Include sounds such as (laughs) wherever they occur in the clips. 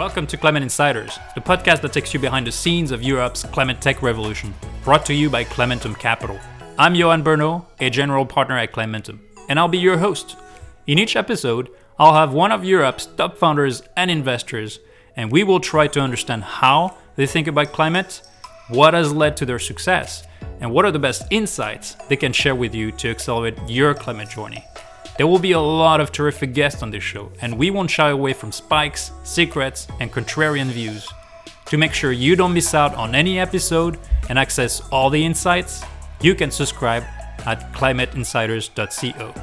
Welcome to Climate Insiders, the podcast that takes you behind the scenes of Europe's climate tech revolution, brought to you by Climentum Capital. I'm Johan Bernot, a general partner at Climentum, and I'll be your host. In each episode, I'll have one of Europe's top founders and investors, and we will try to understand how they think about climate, what has led to their success, and what are the best insights they can share with you to accelerate your climate journey. There will be a lot of terrific guests on this show, and we won't shy away from spikes, secrets, and contrarian views. To make sure you don't miss out on any episode and access all the insights, you can subscribe at climateinsiders.co.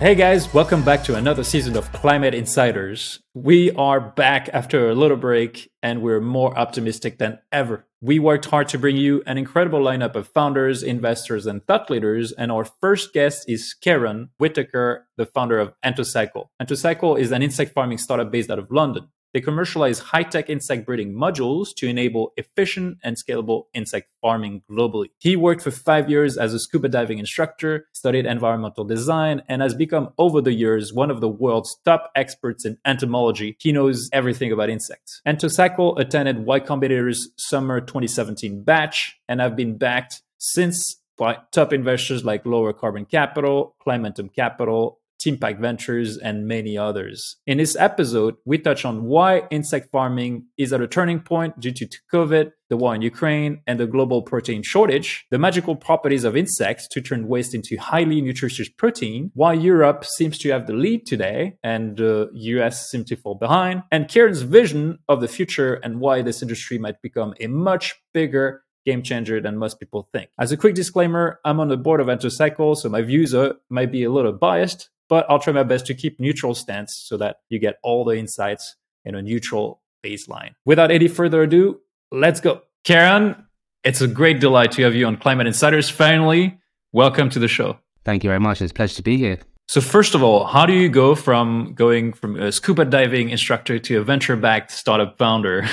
Hey guys, welcome back to another season of Climate Insiders. We are back after a little break and we're more optimistic than ever. We worked hard to bring you an incredible lineup of founders, investors, and thought leaders. And our first guest is Keiran Whitaker, the founder of Entocycle. Entocycle is an insect farming startup based out of London. They commercialize high tech insect breeding modules to enable efficient and scalable insect farming globally. He worked for five years as a scuba diving instructor, studied environmental design, and has become, over the years, one of the world's top experts in entomology. He knows everything about insects. Entocycle attended Y Combinator's summer 2017 batch and have been backed since by top investors like Lower Carbon Capital, Climentum Capital, Teampact Ventures, and many others. In this episode, we touch on why insect farming is at a turning point due to COVID, the war in Ukraine, and the global protein shortage, the magical properties of insects to turn waste into highly nutritious protein, why Europe seems to have the lead today and uh, the US seem to fall behind, and Keiran's vision of the future and why this industry might become a much bigger game changer than most people think. As a quick disclaimer, I'm on the board of Entocycle, so my views are, might be a little biased, but I'll try my best to keep neutral stance so that you get all the insights in a neutral baseline. Without any further ado, let's go. Keiran, it's a great delight to have you on Climate Insiders finally. Welcome to the show. Thank you very much. It's a pleasure to be here. So first of all, how do you go from going from a scuba diving instructor to a venture-backed startup founder?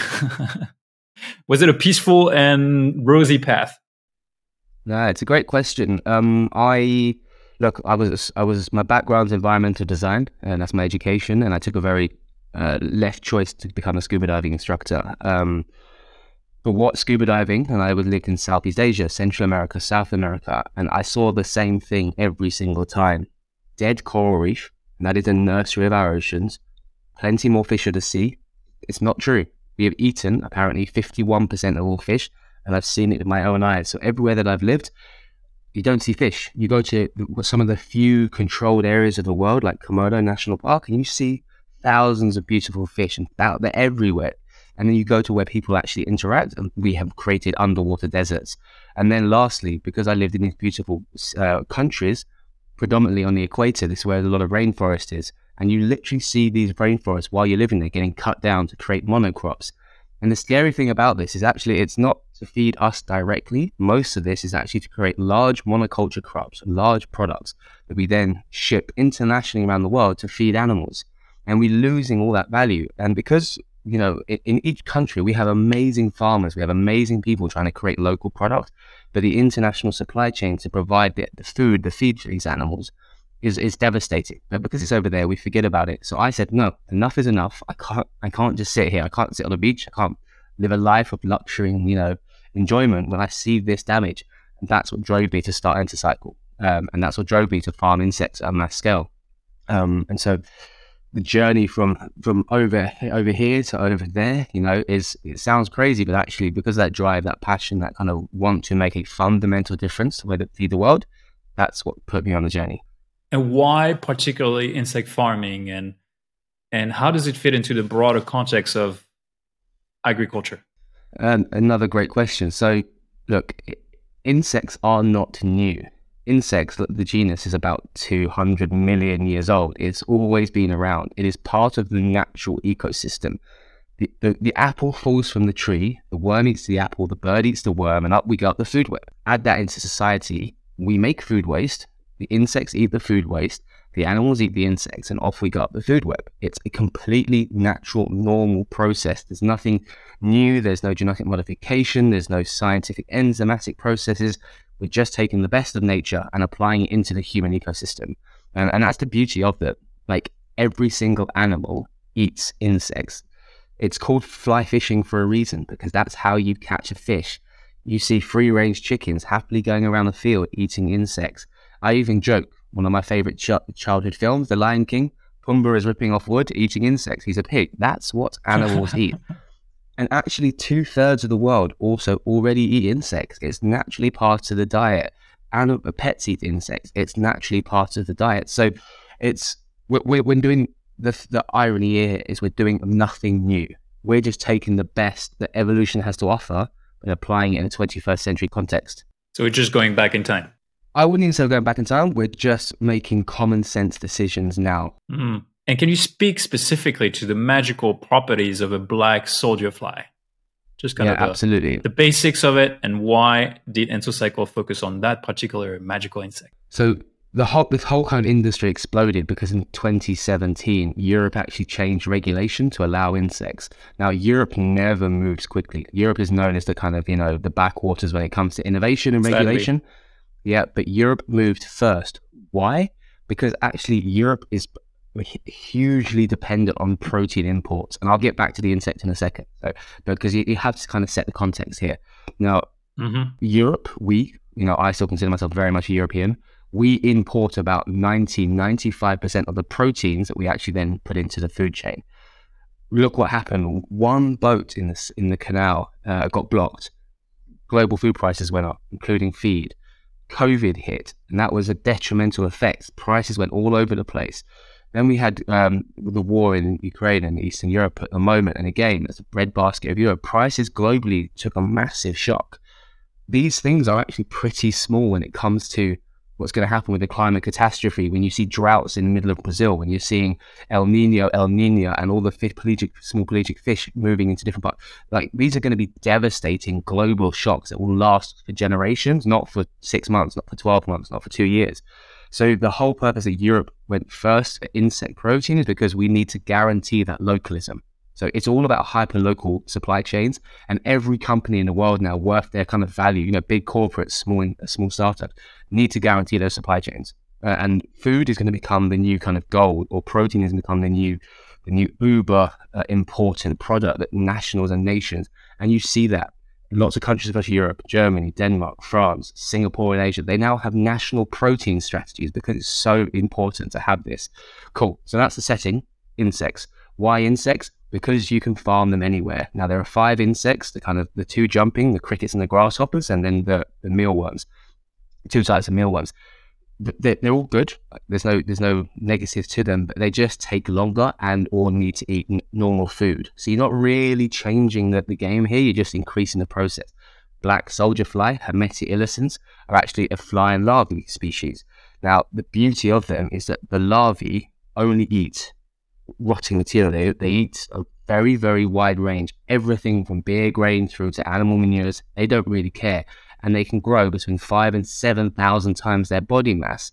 (laughs) Was it a peaceful and rosy path? No, it's a great question. Um, I look, I was I was my background's environmental design, and that's my education, and I took a very uh, left choice to become a scuba diving instructor. Um, but what scuba diving, and I was lived in Southeast Asia, Central America, South America, and I saw the same thing every single time: dead coral reef, and that is a nursery of our oceans. Plenty more fish at the sea. It's not true. We have eaten apparently 51% of all fish, and I've seen it with my own eyes. So everywhere that I've lived, you don't see fish. You go to some of the few controlled areas of the world, like Komodo National Park, and you see thousands of beautiful fish, and they're everywhere. And then you go to where people actually interact, and we have created underwater deserts. And then, lastly, because I lived in these beautiful uh, countries, predominantly on the equator, this is where a lot of rainforest is, and you literally see these rainforests while you're living there getting cut down to create monocrops. And the scary thing about this is actually it's not to feed us directly. Most of this is actually to create large monoculture crops, large products that we then ship internationally around the world to feed animals. And we're losing all that value. And because, you know, in, in each country, we have amazing farmers, we have amazing people trying to create local products, but the international supply chain to provide the, the food, the feed for these animals is, is devastating. But because it's over there, we forget about it. So I said, no, enough is enough. I can't, I can't just sit here. I can't sit on the beach. I can't live a life of luxury you know, enjoyment when I see this damage. And that's what drove me to start Entocycle. Um, and that's what drove me to farm insects at mass scale. Um, and so the journey from from over over here to over there, you know, is it sounds crazy, but actually because that drive, that passion, that kind of want to make a fundamental difference to feed the world, that's what put me on the journey and why particularly insect farming and and how does it fit into the broader context of agriculture another great question. So look insects are not new. Insects the genus is about 200 million years old. It's always been around. It is part of the natural ecosystem. The, the, the apple falls from the tree the worm eats the apple the bird eats the worm and up we go up the food web. Add that into society. We make food waste. The insects eat the food waste, the animals eat the insects, and off we go up the food web. It's a completely natural, normal process. There's nothing new, there's no genetic modification, there's no scientific enzymatic processes. We're just taking the best of nature and applying it into the human ecosystem. And, and that's the beauty of it. Like every single animal eats insects. It's called fly fishing for a reason because that's how you catch a fish. You see free range chickens happily going around the field eating insects. I even joke, one of my favorite ch- childhood films, The Lion King, Pumbaa is ripping off wood, eating insects. He's a pig. That's what animals eat. (laughs) And actually, two thirds of the world also already eat insects. It's naturally part of the diet. And pets eat insects. It's naturally part of the diet. So it's we're, we're doing the the irony here is we're doing nothing new. We're just taking the best that evolution has to offer and applying it in a 21st century context. So we're just going back in time. I wouldn't even say going back in time. We're just making common sense decisions now. Mm. And can you speak specifically to the magical properties of a black soldier fly? Just kind yeah, of the, absolutely the basics of it, and why did Entocycle focus on that particular magical insect? So the whole this whole kind of industry exploded because in 2017 Europe actually changed regulation to allow insects. Now Europe never moves quickly. Europe is known as the kind of you know the backwaters when it comes to innovation and regulation. Yeah, but Europe moved first. Why? Because actually Europe is hugely dependent on protein imports, and I'll get back to the insect in a second. So because you, you have to kind of set the context here. Now mm-hmm. Europe, we you know I still consider myself very much a European we import about 90, 95% of the proteins that we actually then put into the food chain. Look what happened. One boat in the, in the canal uh, got blocked. Global food prices went up, including feed. COVID hit, and that was a detrimental effect. Prices went all over the place. Then we had um, the war in Ukraine and Eastern Europe at the moment, and again, as a breadbasket of Europe, prices globally took a massive shock. These things are actually pretty small when it comes to what's going to happen with the climate catastrophe when you see droughts in the middle of Brazil, when you're seeing El Nino, El Nino, and all the fish, pelagic, small pelagic fish moving into different parts. Like these are going to be devastating global shocks that will last for generations, not for six months, not for 12 months, not for two years. So the whole purpose that Europe went first for insect protein is because we need to guarantee that localism. So it's all about hyper local supply chains, and every company in the world now worth their kind of value, you know, big corporates, small small startups, need to guarantee those supply chains. Uh, and food is going to become the new kind of gold, or protein is going to become the new the new uber uh, important product that nationals and nations. And you see that lots of countries, especially Europe, Germany, Denmark, France, Singapore, and Asia, they now have national protein strategies because it's so important to have this. Cool. So that's the setting. Insects. Why insects? because you can farm them anywhere. Now there are five insects, the kind of the two jumping, the crickets and the grasshoppers, and then the, the mealworms, two types of mealworms. They're, they're all good. There's no there's no negatives to them, but they just take longer and or need to eat n- normal food. So you're not really changing the, the game here. You're just increasing the process. Black soldier fly, Hermetia illucens, are actually a fly and larvae species. Now the beauty of them is that the larvae only eat rotting material. They, they eat a very, very wide range, everything from beer grain through to animal manures. They don't really care. And they can grow between five and 7,000 times their body mass.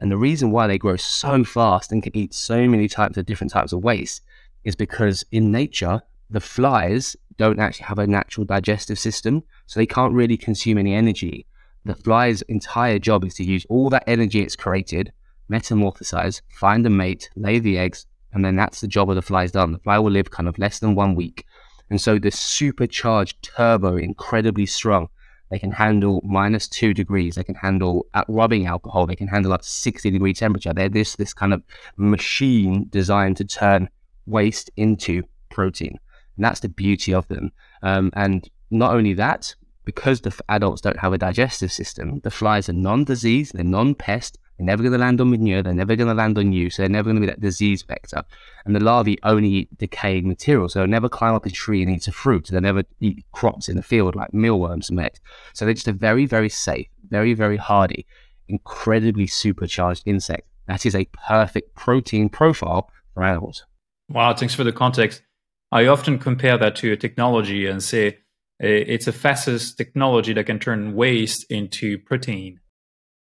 And the reason why they grow so fast and can eat so many types of different types of waste is because in nature, the flies don't actually have a natural digestive system, so they can't really consume any energy. The fly's entire job is to use all that energy it's created, metamorphosize, find a mate, lay the eggs, and then that's the job of the fly's done. The fly will live kind of less than one week. And so the supercharged turbo, incredibly strong. They can handle minus two degrees. They can handle at rubbing alcohol. They can handle up to 60 degree temperature. They're this, this kind of machine designed to turn waste into protein. And that's the beauty of them. Um, and not only that, because the adults don't have a digestive system, the flies are non-disease, they're non-pest, they're never going to land on manure. They're never going to land on you. So they're never going to be that disease vector. And the larvae only eat decaying material. So they'll never climb up a tree and eat a fruit. They'll never eat crops in the field like mealworms make. So they're just a very, very safe, very, very hardy, incredibly supercharged insect. That is a perfect protein profile for animals. Wow, thanks for the context. I often compare that to a technology and say eh, it's a fastest technology that can turn waste into protein.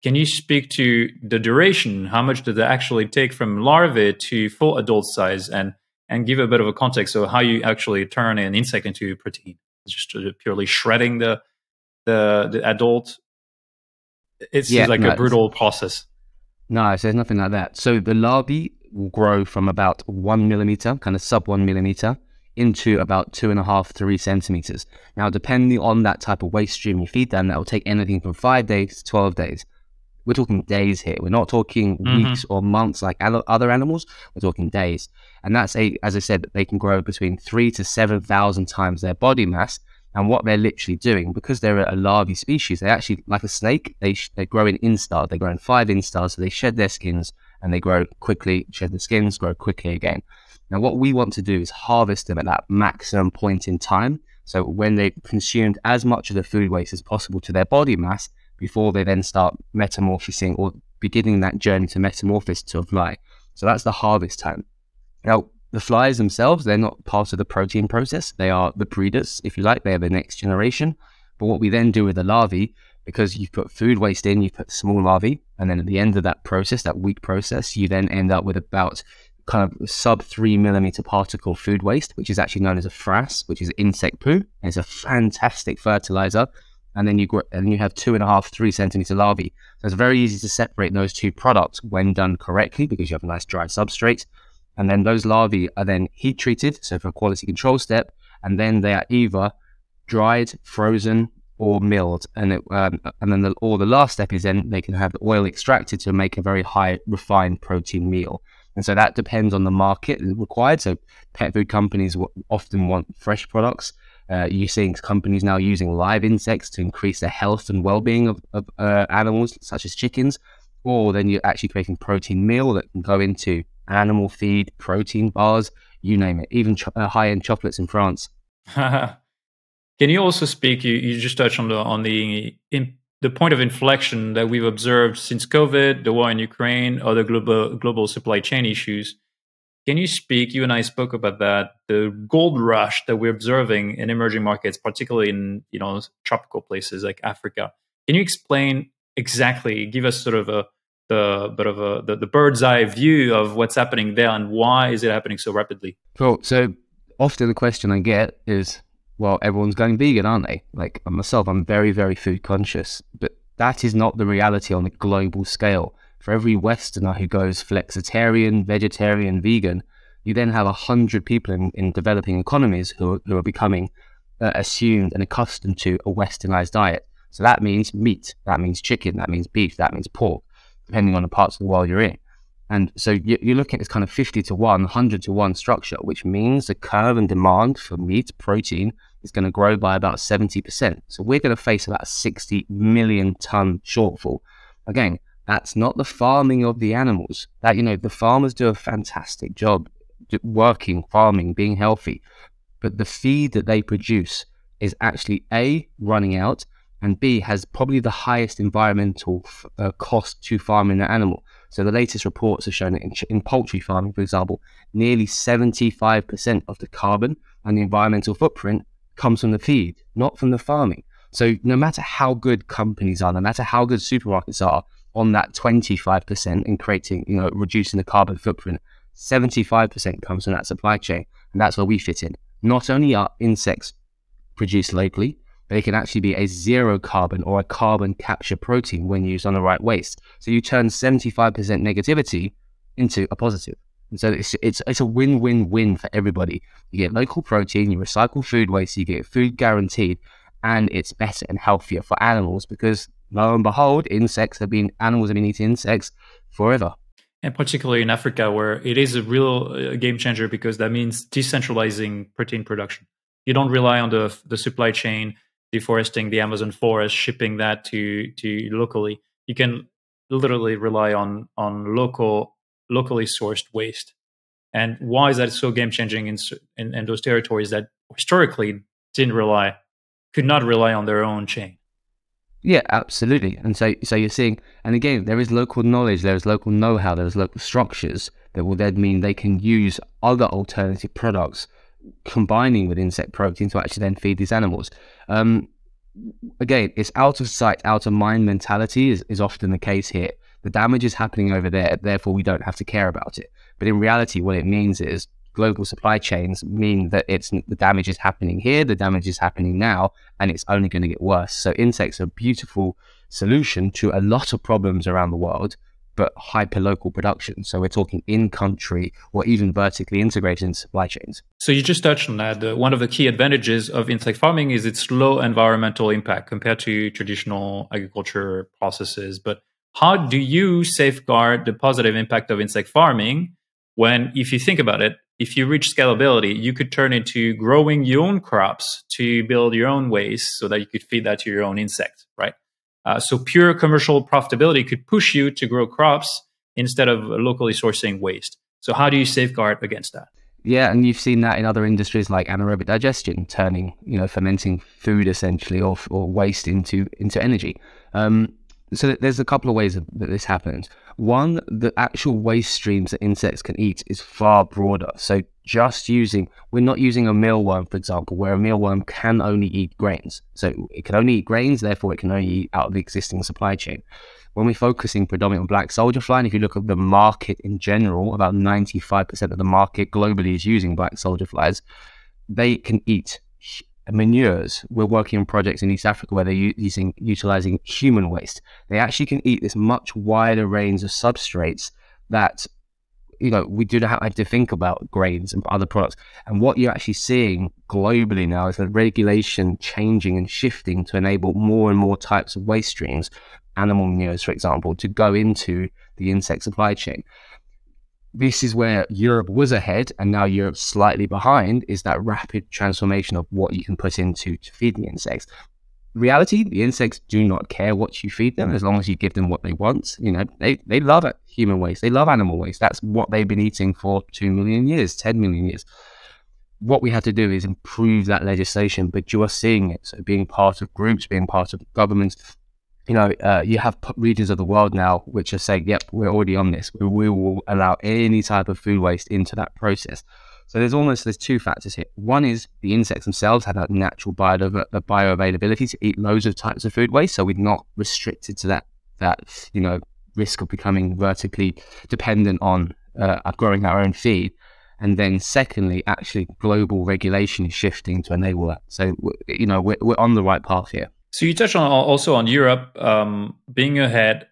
Can you speak to the duration? How much does it actually take from larvae to full adult size, and and give a bit of a context of how you actually turn an insect into protein? Just purely shredding the the the adult. It's yeah, like no, a brutal process. No, so there's nothing like that. So the larvae, will grow from about one millimeter, kind of sub one millimeter, into about two and a half, three centimeters. Now, depending on that type of waste stream you feed them, that will take anything from five days to 12 days. We're talking days here. We're not talking mm-hmm. weeks or months like other animals. We're talking days. And that's a, as I said, they can grow between three to 7,000 times their body mass. And what they're literally doing, because they're a larvae species, they actually, like a snake, they, they grow in instars. They grow in five instars. So they shed their skins and they grow quickly, shed the skins, grow quickly again. Now, what we want to do is harvest them at that maximum point in time. So when they've consumed as much of the food waste as possible to their body mass before they then start metamorphosing or beginning that journey to metamorphose to a fly. So that's the harvest time. Now, the flies themselves, they're not part of the protein process. They are the breeders, if you like. They're the next generation. But what we then do with the larvae, because you've put food waste in, you put small larvae, and then at the end of that process, that week process, you then end up with about kind of sub three millimeter particle food waste, which is actually known as a frass, which is insect poo. And it's a fantastic fertilizer. And then you grow, and you have two and a half, three centimeter larvae. So it's very easy to separate those two products when done correctly because you have a nice dry substrate. And then those larvae are then heat treated, so for a quality control step, and then they are either dried, frozen, or milled. And it, um, and then the, or the last step is then they can have the oil extracted to make a very high refined protein meal. And so that depends on the market required. So pet food companies often want fresh products. Uh, you're seeing companies now using live insects to increase the health and well-being of, of uh, animals, such as chickens. Or then you're actually creating protein meal that can go into animal feed, protein bars, you name it, even cho- uh, high-end chocolates in France. (laughs) can you also speak? You, you just touched on the on the in, the point of inflection that we've observed since COVID, the war in Ukraine, other global global supply chain issues. Can you speak? You and I spoke about that. The gold rush that we're observing in emerging markets, particularly in you know tropical places like Africa. Can you explain exactly? Give us sort of a the bit of a the, the bird's eye view of what's happening there and why is it happening so rapidly? Cool. So often the question I get is, well, everyone's going vegan, aren't they? Like myself, I'm very, very food conscious, but that is not the reality on a global scale. For every Westerner who goes flexitarian, vegetarian, vegan, you then have a hundred people in, in developing economies who, who are becoming uh, assumed and accustomed to a westernized diet. So that means meat, that means chicken, that means beef, that means pork, depending on the parts of the world you're in. And so you, are looking at this kind of 50 to 1, 100 to 1 structure, which means the curve and demand for meat, protein, is going to grow by about 70%. So we're going to face about a 60 million ton shortfall. Again, that's not the farming of the animals. That, you know, the farmers do a fantastic job working, farming, being healthy. But the feed that they produce is actually A, running out, and B, has probably the highest environmental uh, cost to farming the animal. So the latest reports have shown that in, in poultry farming, for example, nearly 75% of the carbon and the environmental footprint comes from the feed, not from the farming. So no matter how good companies are, no matter how good supermarkets are on that 25% in creating, you know, reducing the carbon footprint, 75% comes from that supply chain. And that's where we fit in. Not only are insects produced locally, but it can actually be a zero carbon or a carbon capture protein when used on the right waste. So you turn 75% negativity into a positive. And so it's, it's, it's a win win win for everybody. You get local protein, you recycle food waste, you get food guaranteed, and it's better and healthier for animals because lo and behold, insects have been, animals have been eating insects forever. And particularly in Africa, where it is a real uh, game changer because that means decentralizing protein production. You don't rely on the, the supply chain, deforesting the Amazon forest, shipping that to, to locally. You can literally rely on, on local locally sourced waste. And why is that so game changing in, in, in those territories that historically didn't rely, could not rely on their own chain? Yeah, absolutely. And so, so you're seeing, and again, there is local knowledge, there is local know-how, there's local structures that will then mean they can use other alternative products combining with insect protein to actually then feed these animals. Um, again, it's out of sight, out of mind mentality is, is often the case here. The damage is happening over there, therefore we don't have to care about it. But in reality, what it means is global supply chains mean that it's the damage is happening here, the damage is happening now, and it's only going to get worse. So insects are a beautiful solution to a lot of problems around the world, but hyper local production. So we're talking in country or even vertically integrated in supply chains. So you just touched on that. Uh, one of the key advantages of insect farming is its low environmental impact compared to traditional agriculture processes. But how do you safeguard the positive impact of insect farming when, if you think about it, if you reach scalability, you could turn into growing your own crops to build your own waste so that you could feed that to your own insects, right? Uh, so pure commercial profitability could push you to grow crops instead of locally sourcing waste. So how do you safeguard against that? Yeah, and you've seen that in other industries like anaerobic digestion, turning you know fermenting food essentially or, or waste into into energy. Um, so there's a couple of ways that this happens. One, the actual waste streams that insects can eat is far broader. So just using, we're not using a mealworm, for example, where a mealworm can only eat grains. So it can only eat grains, therefore it can only eat out of the existing supply chain. When we're focusing predominantly on black soldier fly, and if you look at the market in general, about 95% of the market globally is using black soldier flies, they can eat manures. We're working on projects in East Africa where they're using utilizing human waste. They actually can eat this much wider range of substrates that you know we do not have to think about grains and other products. And what you're actually seeing globally now is the regulation changing and shifting to enable more and more types of waste streams, animal manures, for example, to go into the insect supply chain this is where Europe was ahead and now Europe's slightly behind is that rapid transformation of what you can put into to feed the insects. Reality, the insects do not care what you feed them as long as you give them what they want. You know, they, they love it, human waste. They love animal waste. That's what they've been eating for 2 million years, 10 million years. What we had to do is improve that legislation, but you are seeing it. So being part of groups, being part of governments, you know, uh, you have regions of the world now which are saying, "Yep, we're already on this. We, we will allow any type of food waste into that process." So there's almost there's two factors here. One is the insects themselves have a natural bio, bioavailability to eat loads of types of food waste, so we're not restricted to that that you know risk of becoming vertically dependent on uh, growing our own feed. And then, secondly, actually, global regulation is shifting to enable that. So, you know, we're, we're on the right path here. So you touched on also on Europe um, being ahead,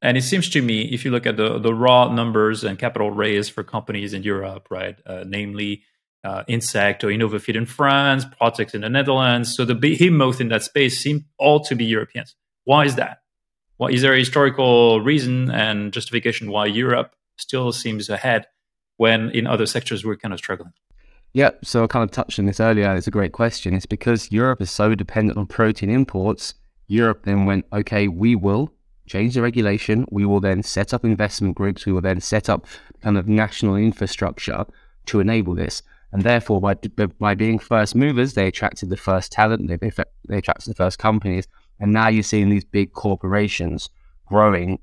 and it seems to me if you look at the the raw numbers and capital raised for companies in Europe, right, uh, namely uh, Ynsect or Innovafeed in France, Protix in the Netherlands, so the behemoth in that space seem all to be Europeans. Why is that? Well, is there a historical reason and justification why Europe still seems ahead when in other sectors we're kind of struggling? Yeah, so I kind of touched on this earlier. It's a great question. It's because Europe is so dependent on protein imports. Europe then went, okay, we will change the regulation. We will then set up investment groups. We will then set up kind of national infrastructure to enable this. And therefore, by, by being first movers, they attracted the first talent, they, they attracted the first companies. And now you're seeing these big corporations growing,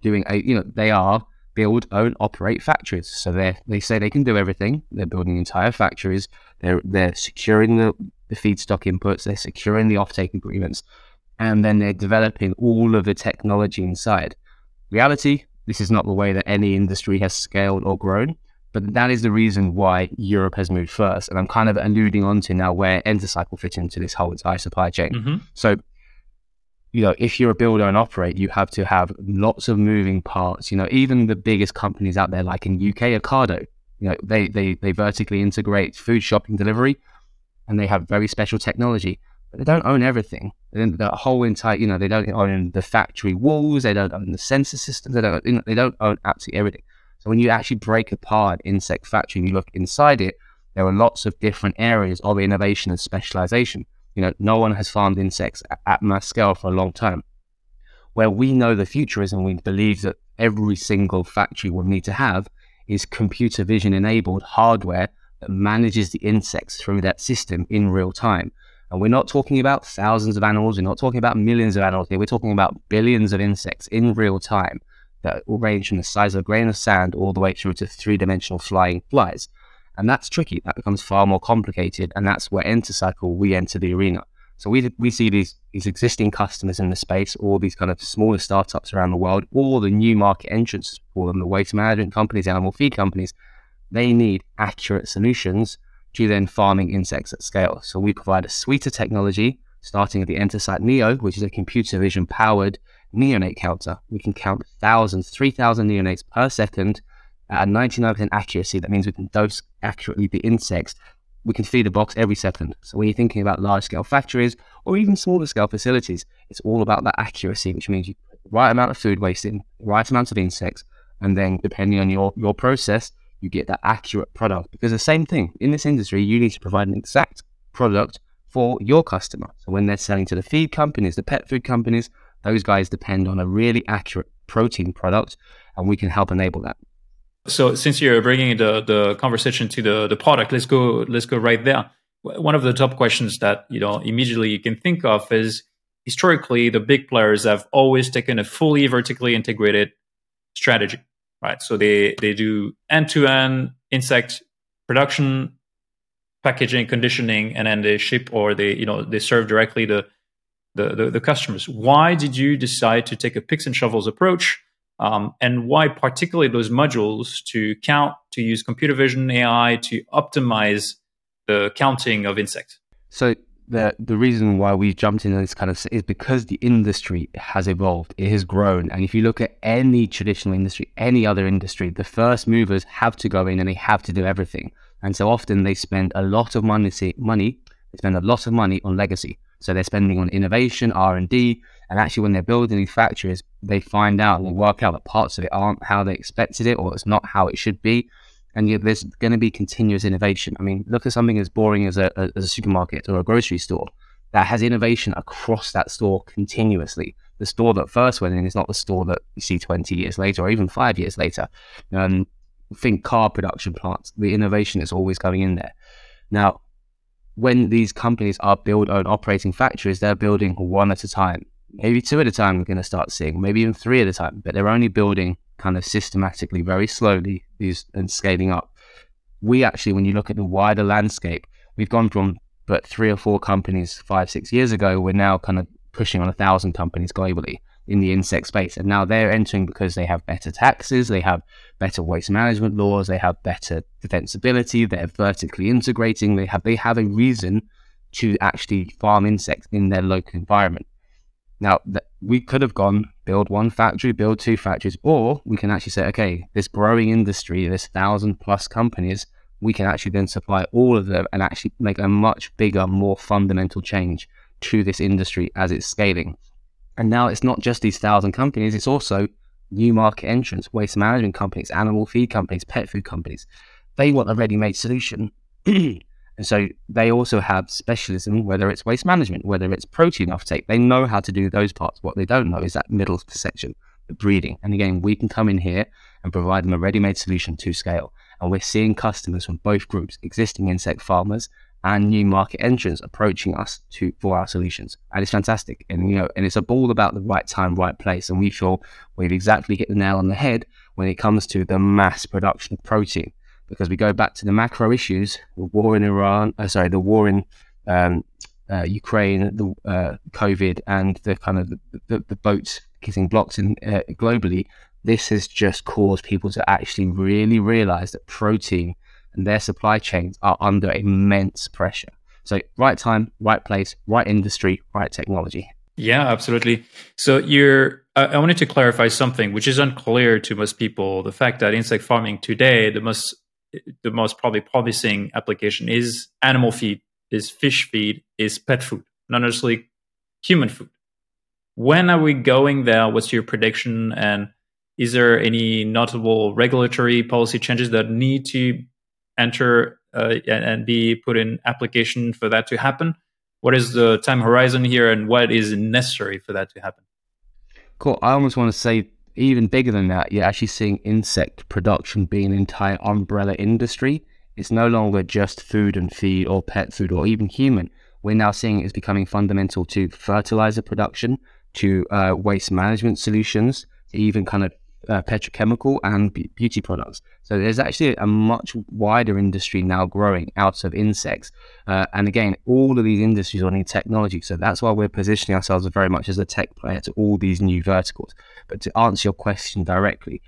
doing a, you know, they are build, own, operate factories. So they they say they can do everything. They're building entire factories. They're they're securing the, the feedstock inputs. They're securing the offtake agreements, and then they're developing all of the technology inside. Reality: this is not the way that any industry has scaled or grown. But that is the reason why Europe has moved first. And I'm kind of alluding on to now where Entocycle fit into this whole entire supply chain. Mm-hmm. So you know, if you're a builder and operate, you have to have lots of moving parts. You know, even the biggest companies out there, like in UK, Ocado, you know, they they they vertically integrate food shopping delivery, and they have very special technology. But they don't own everything. The whole entire, you know, they don't own the factory walls. They don't own the sensor systems. They don't. You know, they don't own absolutely everything. So when you actually break apart insect factory and you look inside it, there are lots of different areas of innovation and specialization. You know, no one has farmed insects at mass scale for a long time. Where we know the future is, and we believe that every single factory will need to have, is computer vision enabled hardware that manages the insects through that system in real time. And we're not talking about thousands of animals, we're not talking about millions of animals here, we're talking about billions of insects in real time that range from the size of a grain of sand all the way through to three dimensional flying flies. And that's tricky. That becomes far more complicated. And that's where Entocycle, we enter the arena. So we, we see these, these existing customers in the space, all these kind of smaller startups around the world, all the new market entrants for them, the waste management companies, animal feed companies, they need accurate solutions to then farming insects at scale. So we provide a suite of technology, starting at the Entosight Neo, which is a computer vision powered neonate counter. We can count thousands, 3,000 neonates per second at a 99% accuracy. That means we can dose accurately the insects. We can feed a box every second. So when you're thinking about large scale factories or even smaller scale facilities, it's all about that accuracy, which means you put the right amount of food waste in, right amount of insects, and then depending on your, your process, you get that accurate product. Because the same thing in this industry, you need to provide an exact product for your customer. So when they're selling to the feed companies, the pet food companies, those guys depend on a really accurate protein product, and we can help enable that. So since you're bringing the the conversation to the the product, let's go let's go right there. One of the top questions that you know immediately you can think of is historically the big players have always taken a fully vertically integrated strategy, right? So they they do end to end insect production, packaging, conditioning, and then they ship or they you know they serve directly the the, the, the customers. Why did you decide to take a picks and shovels approach? Um, and why particularly those modules to count, to use computer vision AI to optimize the counting of insects? So the the reason why we jumped into this kind of is because the industry has evolved, it has grown, and if you look at any traditional industry, any other industry, the first movers have to go in and they have to do everything, and so often they spend a lot of money. Money, they spend a lot of money on legacy. So they're spending on innovation, R and D, and actually when they're building these factories, they find out and they work out that parts of it aren't how they expected it, or it's not how it should be. And yet there's going to be continuous innovation. I mean, look at something as boring as a, as a supermarket or a grocery store that has innovation across that store continuously. The store that first went in is not the store that you see 20 years later or even five years later. Um, think car production plants, the innovation is always going in there. Now, when these companies are build own operating factories, they're building one at a time. Maybe two at a time, we're going to start seeing, maybe even three at a time, but they're only building kind of systematically, very slowly, these and scaling up. We actually, when you look at the wider landscape, we've gone from but three or four companies five, six years ago, we're now kind of pushing on a thousand companies globally in the insect space. And now they're entering because they have better taxes, they have better waste management laws, they have better defensibility, they're vertically integrating, they have they have a reason to actually farm insects in their local environment. Now, th- we could have gone build one factory, build two factories, or we can actually say, okay, this growing industry, this thousand plus companies, we can actually then supply all of them and actually make a much bigger, more fundamental change to this industry as it's scaling. And now it's not just these thousand companies, it's also new market entrants, waste management companies, animal feed companies, pet food companies. They want a ready made solution. (clears throat) and so they also have specialism, whether it's waste management, whether it's protein offtake. They know how to do those parts. What they don't know is that middle section, the breeding. And again, we can come in here and provide them a ready made solution to scale. And we're seeing customers from both groups, existing insect farmers and new market entrants approaching us to for our solutions. And it's fantastic. And you know, and it's all about the right time, right place. And we feel we've exactly hit the nail on the head when it comes to the mass production of protein. Because we go back to the macro issues, the war in Iran, uh, sorry, the war in um, uh, Ukraine, the uh, COVID, and the kind of the, the, the boats hitting blocks in uh, globally. This has just caused people to actually really realize that protein and their supply chains are under immense pressure. So, right time, right place, right industry, right technology. Yeah, absolutely. So, you're. I wanted to clarify something which is unclear to most people. The fact that insect farming today, the most, the most probably promising application is animal feed, is fish feed, is pet food, not necessarily human food. When are we going there? What's your prediction? And is there any notable regulatory policy changes that need to enter uh, and be put in application for that to happen? What is the time horizon here, and what is necessary for that to happen? Cool. I almost want to say even bigger than that. You're actually seeing insect production being an entire umbrella industry. It's no longer just food and feed or pet food or even human. We're now seeing it is becoming fundamental to fertilizer production, to uh, waste management solutions, even kind of uh, petrochemical and beauty products. So there's actually a much wider industry now growing out of insects. Uh, and again, all of these industries are need technology. So that's why we're positioning ourselves very much as a tech player to all these new verticals. But to answer your question directly,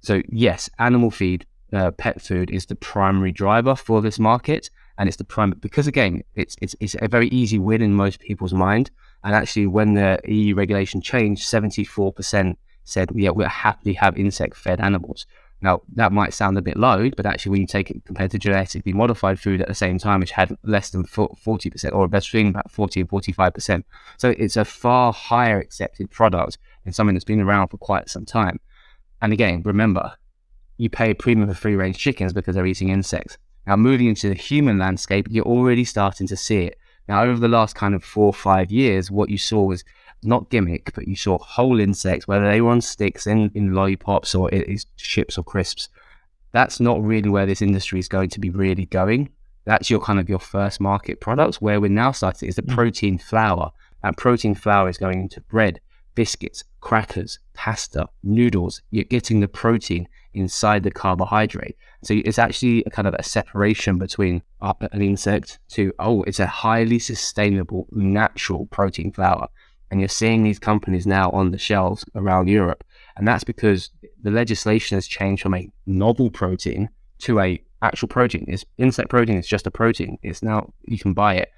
so yes, animal feed, uh, pet food is the primary driver for this market. And it's the prime because again, it's, it's, it's a very easy win in most people's mind. And actually, when the EU regulation changed, 74% said, yeah, we'll happily have insect fed animals. Now, that might sound a bit low, but actually, when you take it compared to genetically modified food at the same time, which had less than 40% or best between about 40 and 45%. So it's a far higher accepted product than something that's been around for quite some time. And again, remember, you pay a premium for free range chickens because they're eating insects. Now, moving into the human landscape, you're already starting to see it. Now, over the last kind of four or five years, what you saw was not gimmick, but you saw whole insects, whether they were on sticks, in, in lollipops, or it is chips or crisps. That's not really where this industry is going to be really going. That's your kind of your first market products. Where we're now starting is the mm. protein flour. And protein flour is going into bread, biscuits, crackers, pasta, noodles. You're getting the protein inside the carbohydrate. So it's actually a kind of a separation between an insect to, oh, it's a highly sustainable, natural protein flour. And you're seeing these companies now on the shelves around Europe. And that's because the legislation has changed from a novel protein to a actual protein. It's insect protein is just a protein. It's now you can buy it.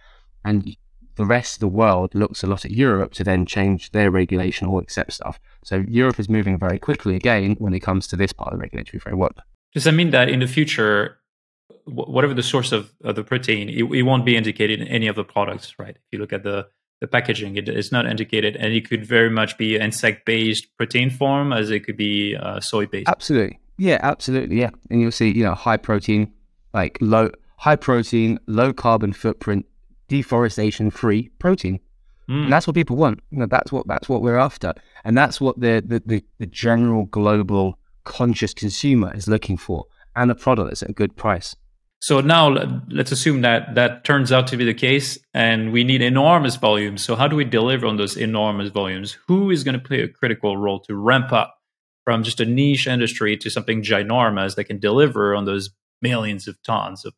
And the rest of the world looks a lot at Europe to then change their regulation or accept stuff. So Europe is moving very quickly again when it comes to this part of the regulatory framework. Does that mean that in the future, whatever the source of, of the protein, it, it, won't be indicated in any of the products, right? If you look at the the packaging, it is not indicated, and it could very much be insect-based protein form as it could be uh, soy-based. Absolutely, yeah, absolutely, yeah. And you'll see, you know, high protein, like low high protein, low carbon footprint deforestation free protein. Mm. And that's what people want. You know, that's what that's what we're after. And that's what the, the, the, the general global conscious consumer is looking for and a product that's at a good price. So now let's assume that that turns out to be the case and we need enormous volumes. So how do we deliver on those enormous volumes? Who is going to play a critical role to ramp up from just a niche industry to something ginormous that can deliver on those millions of tons of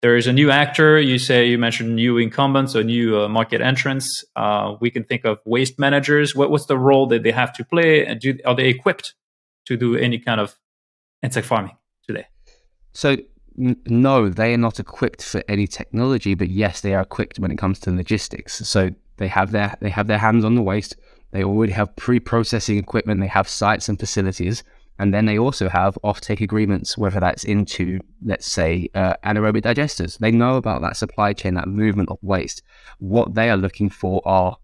there is a new actor. You say you mentioned new incumbents or new uh, market entrants. Uh, we can think of waste managers. What, what's the role that they have to play? And do, are they equipped to do any kind of insect farming today? So n- no, they are not equipped for any technology, but yes, they are equipped when it comes to logistics. So they have their they have their hands on the waste. They already have pre-processing equipment. They have sites and facilities and then they also have offtake agreements, whether that's into, let's say, uh, anaerobic digesters. They know about that supply chain, that movement of waste. What they are looking for are,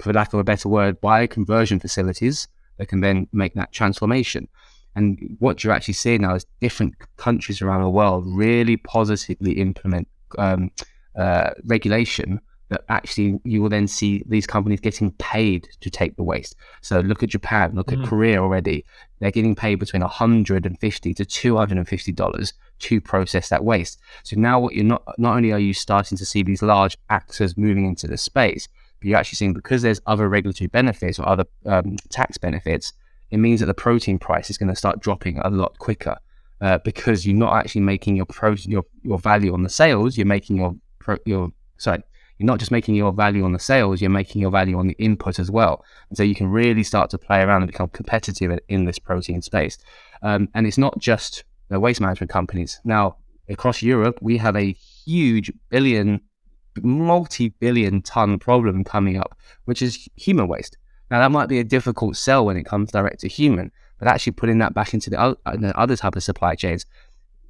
for lack of a better word, bioconversion facilities that can then make that transformation. And what you're actually seeing now is different countries around the world really positively implement um, uh, regulation that actually you will then see these companies getting paid to take the waste. So look at Japan, look mm. at Korea already. They're getting paid between 150 to 250 dollars to process that waste. So now what you're not not only are you starting to see these large actors moving into the space, but you're actually seeing because there's other regulatory benefits or other um, tax benefits, it means that the protein price is going to start dropping a lot quicker. Uh, because you're not actually making your pro your your value on the sales, you're making your pro, your sorry you're not just making your value on the sales, you're making your value on the input as well. And so you can really start to play around and become competitive in this protein space. Um, and it's not just the waste management companies. Now, across Europe, we have a huge billion, multi billion ton problem coming up, which is human waste. Now, that might be a difficult sell when it comes direct to human, but actually putting that back into the other type of supply chains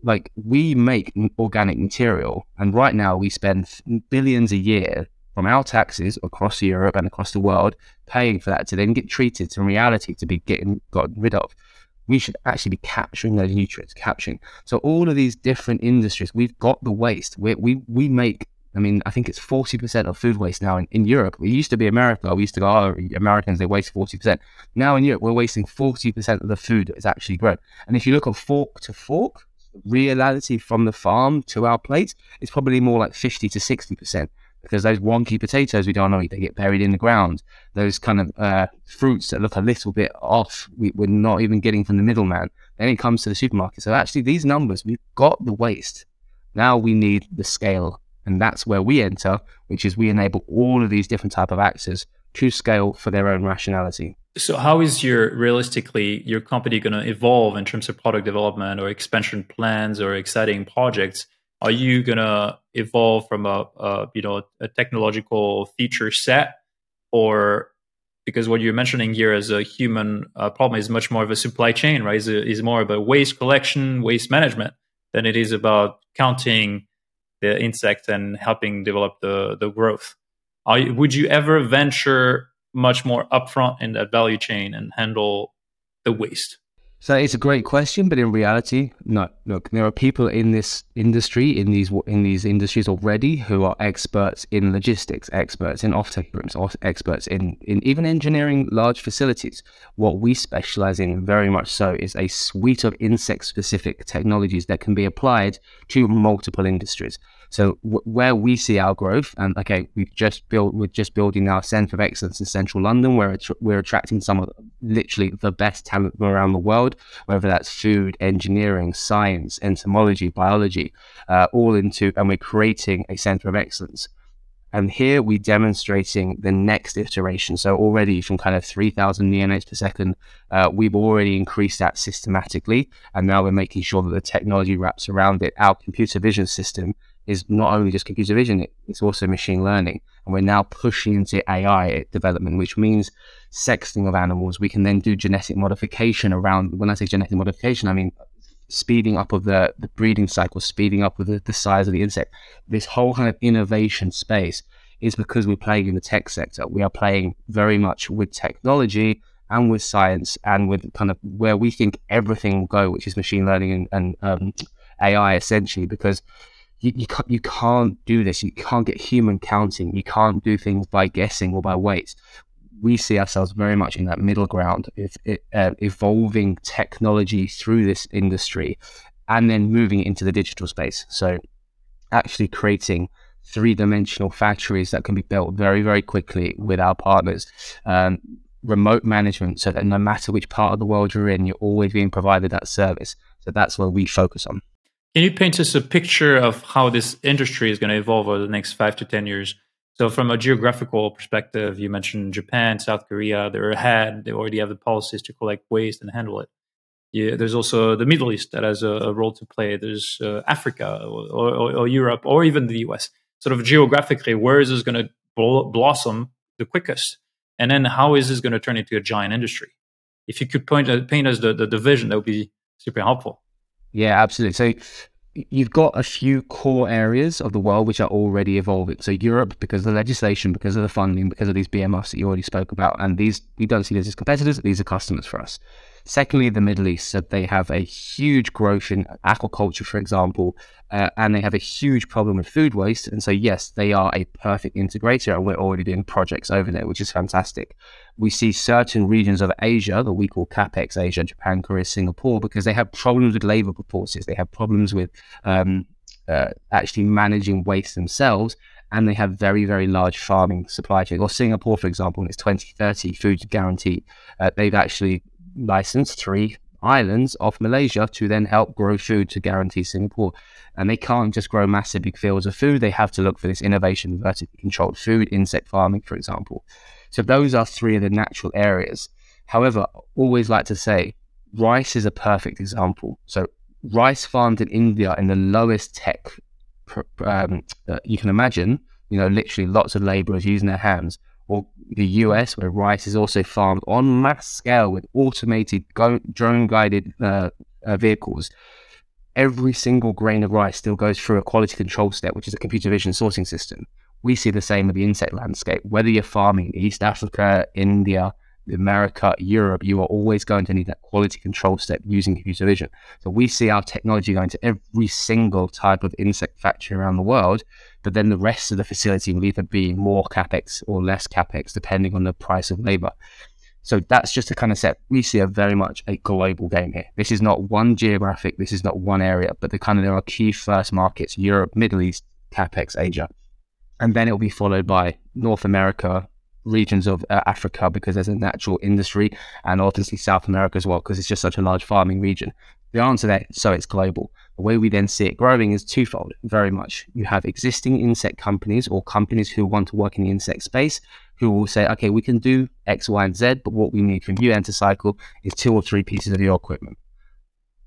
like we make organic material and right now we spend billions a year from our taxes across Europe and across the world paying for that to then get treated to reality to be getting gotten rid of. We should actually be capturing those nutrients, capturing. So all of these different industries, we've got the waste. We we we make. I mean, I think it's forty percent of food waste now in, in Europe. We used to be America. We used to go, oh, Americans they waste forty percent. Now in Europe, we're wasting forty percent of the food that is actually grown. And if you look at fork to fork, reality from the farm to our plates is probably more like 50 to 60% because those wonky potatoes we don't know they get buried in the ground. Those kind of uh, fruits that look a little bit off, we, are not even getting from the middleman. Then it comes to the supermarket. So actually, these numbers, we've got the waste. Now we need the scale, and that's where we enter, which is we enable all of these different type of actors to scale for their own rationality. So, how is your realistically your company going to evolve in terms of product development or expansion plans or exciting projects? Are you gonna evolve from a, a you know a technological feature set, or because what you're mentioning here as a human uh, problem is much more of a supply chain, right? Is is more about waste collection, waste management than it is about counting the insects and helping develop the the growth. Are, would you ever venture much more upfront in that value chain and handle the waste? So it's a great question, but in reality, no. Look, there are people in this industry, in these in these industries already, who are experts in logistics, experts in offtake rooms, experts in, in even engineering large facilities. What we specialize in, very much so, is a suite of insect-specific technologies that can be applied to multiple industries. So w- where we see our growth, and okay, we've just built, we're just building our centre of excellence in central London, where we're attracting some of literally the best talent from around the world, whether that's food, engineering, science, entomology, biology, uh, all into, and we're creating a centre of excellence. And here we're demonstrating the next iteration. So already from kind of 3,000 neonates per second, uh, we've already increased that systematically. And now we're making sure that the technology wraps around it. Our computer vision system is not only just computer vision, it's also machine learning. And we're now pushing into AI development, which means sexing of animals. We can then do genetic modification around, when I say genetic modification, I mean speeding up of the, the breeding cycle, speeding up with the, the size of the insect. This whole kind of innovation space is because we're playing in the tech sector. We are playing very much with technology and with science and with kind of where we think everything will go, which is machine learning and, and um, AI essentially, because you, you, can't, you can't do this. You can't get human counting. You can't do things by guessing or by weights. We see ourselves very much in that middle ground, if, uh, evolving technology through this industry and then moving into the digital space. So, actually creating three dimensional factories that can be built very, very quickly with our partners. Um, remote management, so that no matter which part of the world you're in, you're always being provided that service. So, that's what we focus on. Can you paint us a picture of how this industry is going to evolve over the next five to 10 years? So, from a geographical perspective, you mentioned Japan, South Korea, they're ahead. They already have the policies to collect waste and handle it. Yeah, there's also the Middle East that has a, a role to play. There's uh, Africa or, or, or, Europe or even the US. Sort of geographically, where is this going to bl- blossom the quickest? And then how is this going to turn into a giant industry? If you could point, uh, paint us the, the, the vision, that would be super helpful. Yeah, absolutely. So you've got a few core areas of the world which are already evolving. So Europe, because of the legislation, because of the funding, because of these BMFs that you already spoke about, and these we don't see these as competitors; these are customers for us. Secondly, the Middle East, so they have a huge growth in aquaculture, for example, uh, and they have a huge problem with food waste. And so, yes, they are a perfect integrator, and we're already doing projects over there, which is fantastic. We see certain regions of Asia that we call CAPEX Asia, Japan, Korea, Singapore, because they have problems with labor forces, they have problems with um, uh, actually managing waste themselves and they have very, very large farming supply chains. Or Singapore, for example, in its 2030 food guarantee, uh, they've actually license three islands off Malaysia to then help grow food to guarantee Singapore. And they can't just grow massive big fields of food. They have to look for this innovation, vertically controlled food, insect farming, for example. So those are three of the natural areas. However, always like to say, rice is a perfect example. So rice farmed in India in the lowest tech um, you can imagine, you know, literally lots of laborers using their hands or the US, where rice is also farmed on mass scale with automated drone guided uh, uh, vehicles, every single grain of rice still goes through a quality control step, which is a computer vision sorting system. We see the same with the insect landscape. Whether you're farming in East Africa, India, America, Europe, you are always going to need that quality control step using computer vision. So we see our technology going to every single type of insect factory around the world but then the rest of the facility will either be more capex or less capex, depending on the price of labor. So that's just to kind of set. We see a very much a global game here. This is not one geographic. This is not one area, but the kind of there are key first markets: Europe, Middle East, capex, Asia, and then it will be followed by North America, regions of uh, Africa because there's a natural industry, and obviously South America as well because it's just such a large farming region. The answer there, so it's global. The way we then see it growing is twofold, very much. You have existing insect companies or companies who want to work in the insect space who will say, okay, we can do X, Y, and Z, but what we need from you, Entocycle, is two or three pieces of your equipment.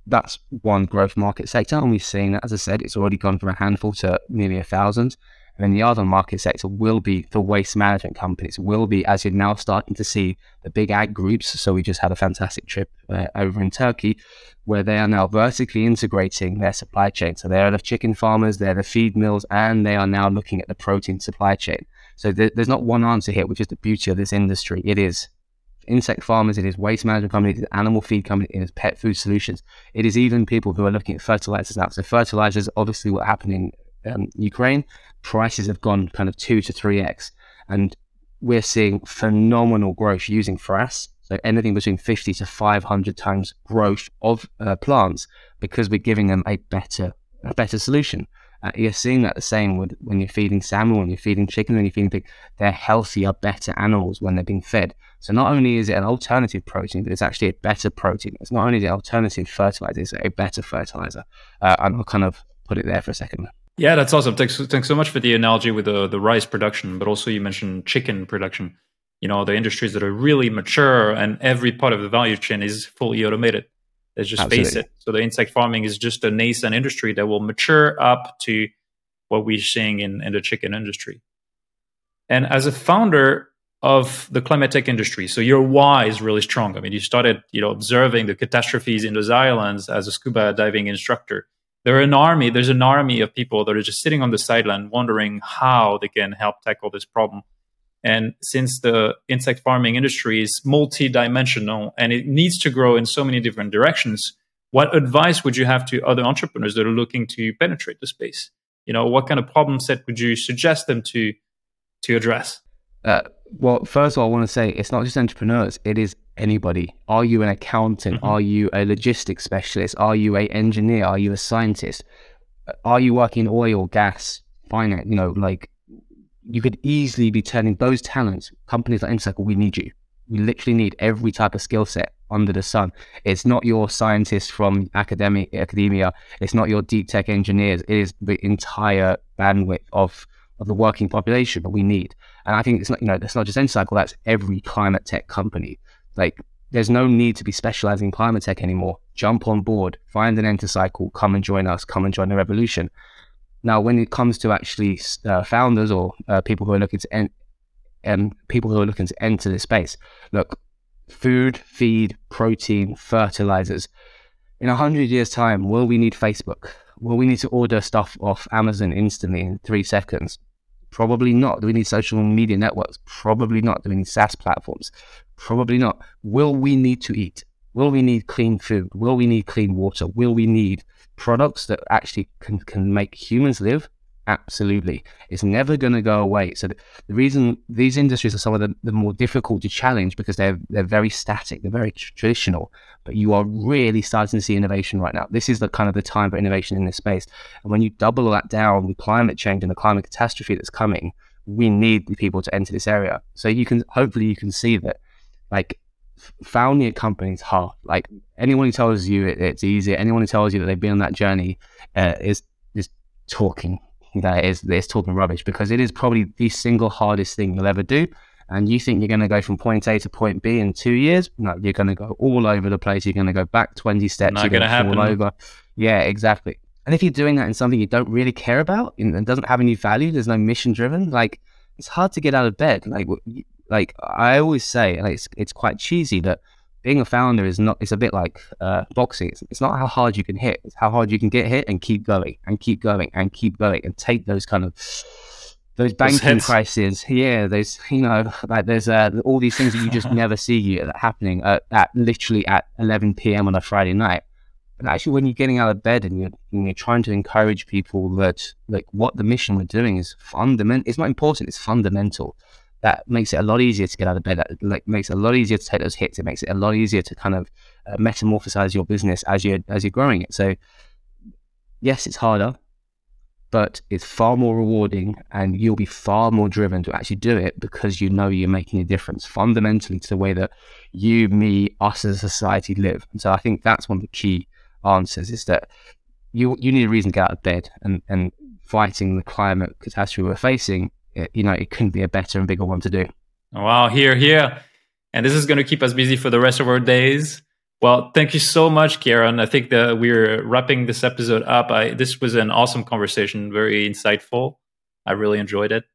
that's one growth market sector, and we've seen that. As I said, it's already gone from a handful to nearly a thousand. And then the other market sector will be the waste management companies, will be, as you're now starting to see, the big ag groups. So we just had a fantastic trip uh, over in Turkey where they are now vertically integrating their supply chain. So they're the chicken farmers, they're the feed mills, and they are now looking at the protein supply chain. So th- there's not one answer here, which is the beauty of this industry. It is insect farmers, it is waste management companies, it is animal feed companies, it is pet food solutions. It is even people who are looking at fertilizers now. So fertilizers, obviously what happened in um, Ukraine, prices have gone kind of two to three X. And we're seeing phenomenal growth using frass. So anything between 50 to 500 times growth of uh, plants because we're giving them a better, a better solution. Uh, you're seeing that the same with when you're feeding salmon, when you're feeding chicken, when you're feeding pig. They're healthier, better animals when they're being fed. So not only is it an alternative protein, but it's actually a better protein. It's not only the alternative fertilizer, it's a better fertilizer. Uh, and I'll kind of put it there for a second. Yeah, that's awesome. Thanks, thanks so much for the analogy with the, the rice production, but also you mentioned chicken production. You know, the industries that are really mature and every part of the value chain is fully automated. Let's just Absolutely. face it. So the insect farming is just a nascent industry that will mature up to what we're seeing in, in the chicken industry. And as a founder of the climate tech industry, so your why is really strong. I mean, you started, you know, observing the catastrophes in those islands as a scuba diving instructor there are an army there's an army of people that are just sitting on the sideline wondering how they can help tackle this problem. And since the insect farming industry is multi-dimensional and it needs to grow in so many different directions what advice would you have to other entrepreneurs that are looking to penetrate the space? You know what kind of problem set would you suggest them to to address? Uh, well first of all i want to say it's not just entrepreneurs it is anybody? Are you an accountant? Mm-hmm. Are you a logistics specialist? Are you a engineer? Are you a scientist? Are you working in oil, gas, finance? You know, like you could easily be turning those talents. Companies like Entocycle, we need you. We literally need every type of skill set under the sun. It's not your scientists from academic academia. It's not your deep tech engineers. It is the entire bandwidth of of the working population that we need. And I think it's not, you know, it's not just Entocycle, that's every climate tech company. Like, there's no need to be specializing in climate tech anymore. Jump on board, find an Entocycle, come and join us, come and join the revolution. Now, when it comes to actually uh, founders or uh, people who are looking to en- um, people who are looking to enter this space, look, food, feed, protein, fertilizers. In a hundred years' time, will we need Facebook? Will we need to order stuff off Amazon instantly in three seconds? Probably not. Do we need social media networks? Probably not. Do we need SaaS platforms? Probably not. Will we need to eat? Will we need clean food? Will we need clean water? Will we need products that actually can, can make humans live? Absolutely. It's never going to go away. So the, the, reason these industries are some of the, the, more difficult to challenge because they're they're very static, they're very traditional. But you are really starting to see innovation right now. This is the kind of the time for innovation in this space. And when you double that down with climate change and the climate catastrophe that's coming, we need people to enter this area. So you can hopefully you can see that like founding a company is hard. Like anyone who tells you it, it's easy, anyone who tells you that they've been on that journey uh, is is talking that is is talking rubbish because it is probably the single hardest thing you'll ever do. And you think you're going to go from point A to point B in two years? No, you're going to go all over the place. You're going to go back 20 steps. Not going to happen. Fall over. Yeah, exactly. And if you're doing that in something you don't really care about and doesn't have any value, there's no mission driven, like it's hard to get out of bed. Like, like I always say, and it's it's quite cheesy that being a founder is not it's a bit like uh, boxing. It's, it's, not how hard you can hit. It's how hard you can get hit and keep going and keep going and keep going and take those kind of those banking crises. Yeah there's you know like there's uh, all these things that you just (laughs) never see you happening at, at, literally at 11 p.m on a friday night. But actually when you're getting out of bed and you're, and you're trying to encourage people that like what the mission we're doing is fundamental it's not important it's fundamental that makes it a lot easier to get out of bed. That like makes it a lot easier to take those hits. It makes it a lot easier to kind of uh, metamorphosize your business as you as you're growing it. So yes, it's harder, but it's far more rewarding, and you'll be far more driven to actually do it because you know you're making a difference fundamentally to the way that you, me, us as a society live. And so I think that's one of the key answers is that you you need a reason to get out of bed and and fighting the climate catastrophe we're facing you know, it couldn't be a better and bigger one to do. Wow, here, here. And this is going to keep us busy for the rest of our days. Well, thank you so much, Keiran. I think that we're wrapping this episode up. I, this was an awesome conversation, very insightful. I really enjoyed it.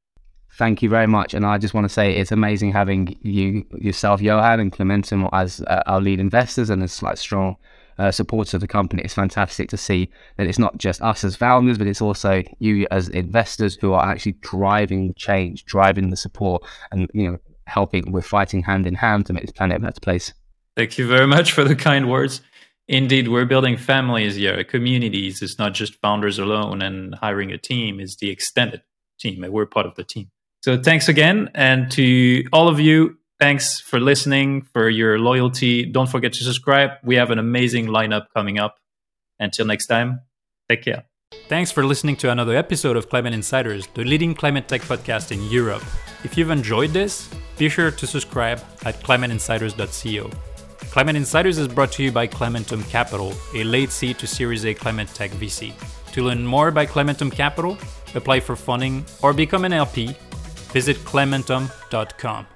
Thank you very much. And I just want to say it's amazing having you, yourself, Johan, and Climentum as uh, our lead investors and as like strong uh, supporters of the company. It's fantastic to see that it's not just us as founders, but it's also you as investors who are actually driving change, driving the support, and you know helping. We're fighting hand in hand to make this planet a better place. Thank you very much for the kind words. Indeed, we're building families here, communities. It's not just founders alone and hiring a team, it's the extended team. And we're part of the team. So thanks again. And to all of you, thanks for listening, for your loyalty. Don't forget to subscribe. We have an amazing lineup coming up. Until next time, take care. Thanks for listening to another episode of Climate Insiders, the leading climate tech podcast in Europe. If you've enjoyed this, be sure to subscribe at climateinsiders.co. Climate Insiders is brought to you by Climentum Capital, a late seed to Series A climate tech VC. To learn more about Climentum Capital, apply for funding, or become an LP, visit climentum.com.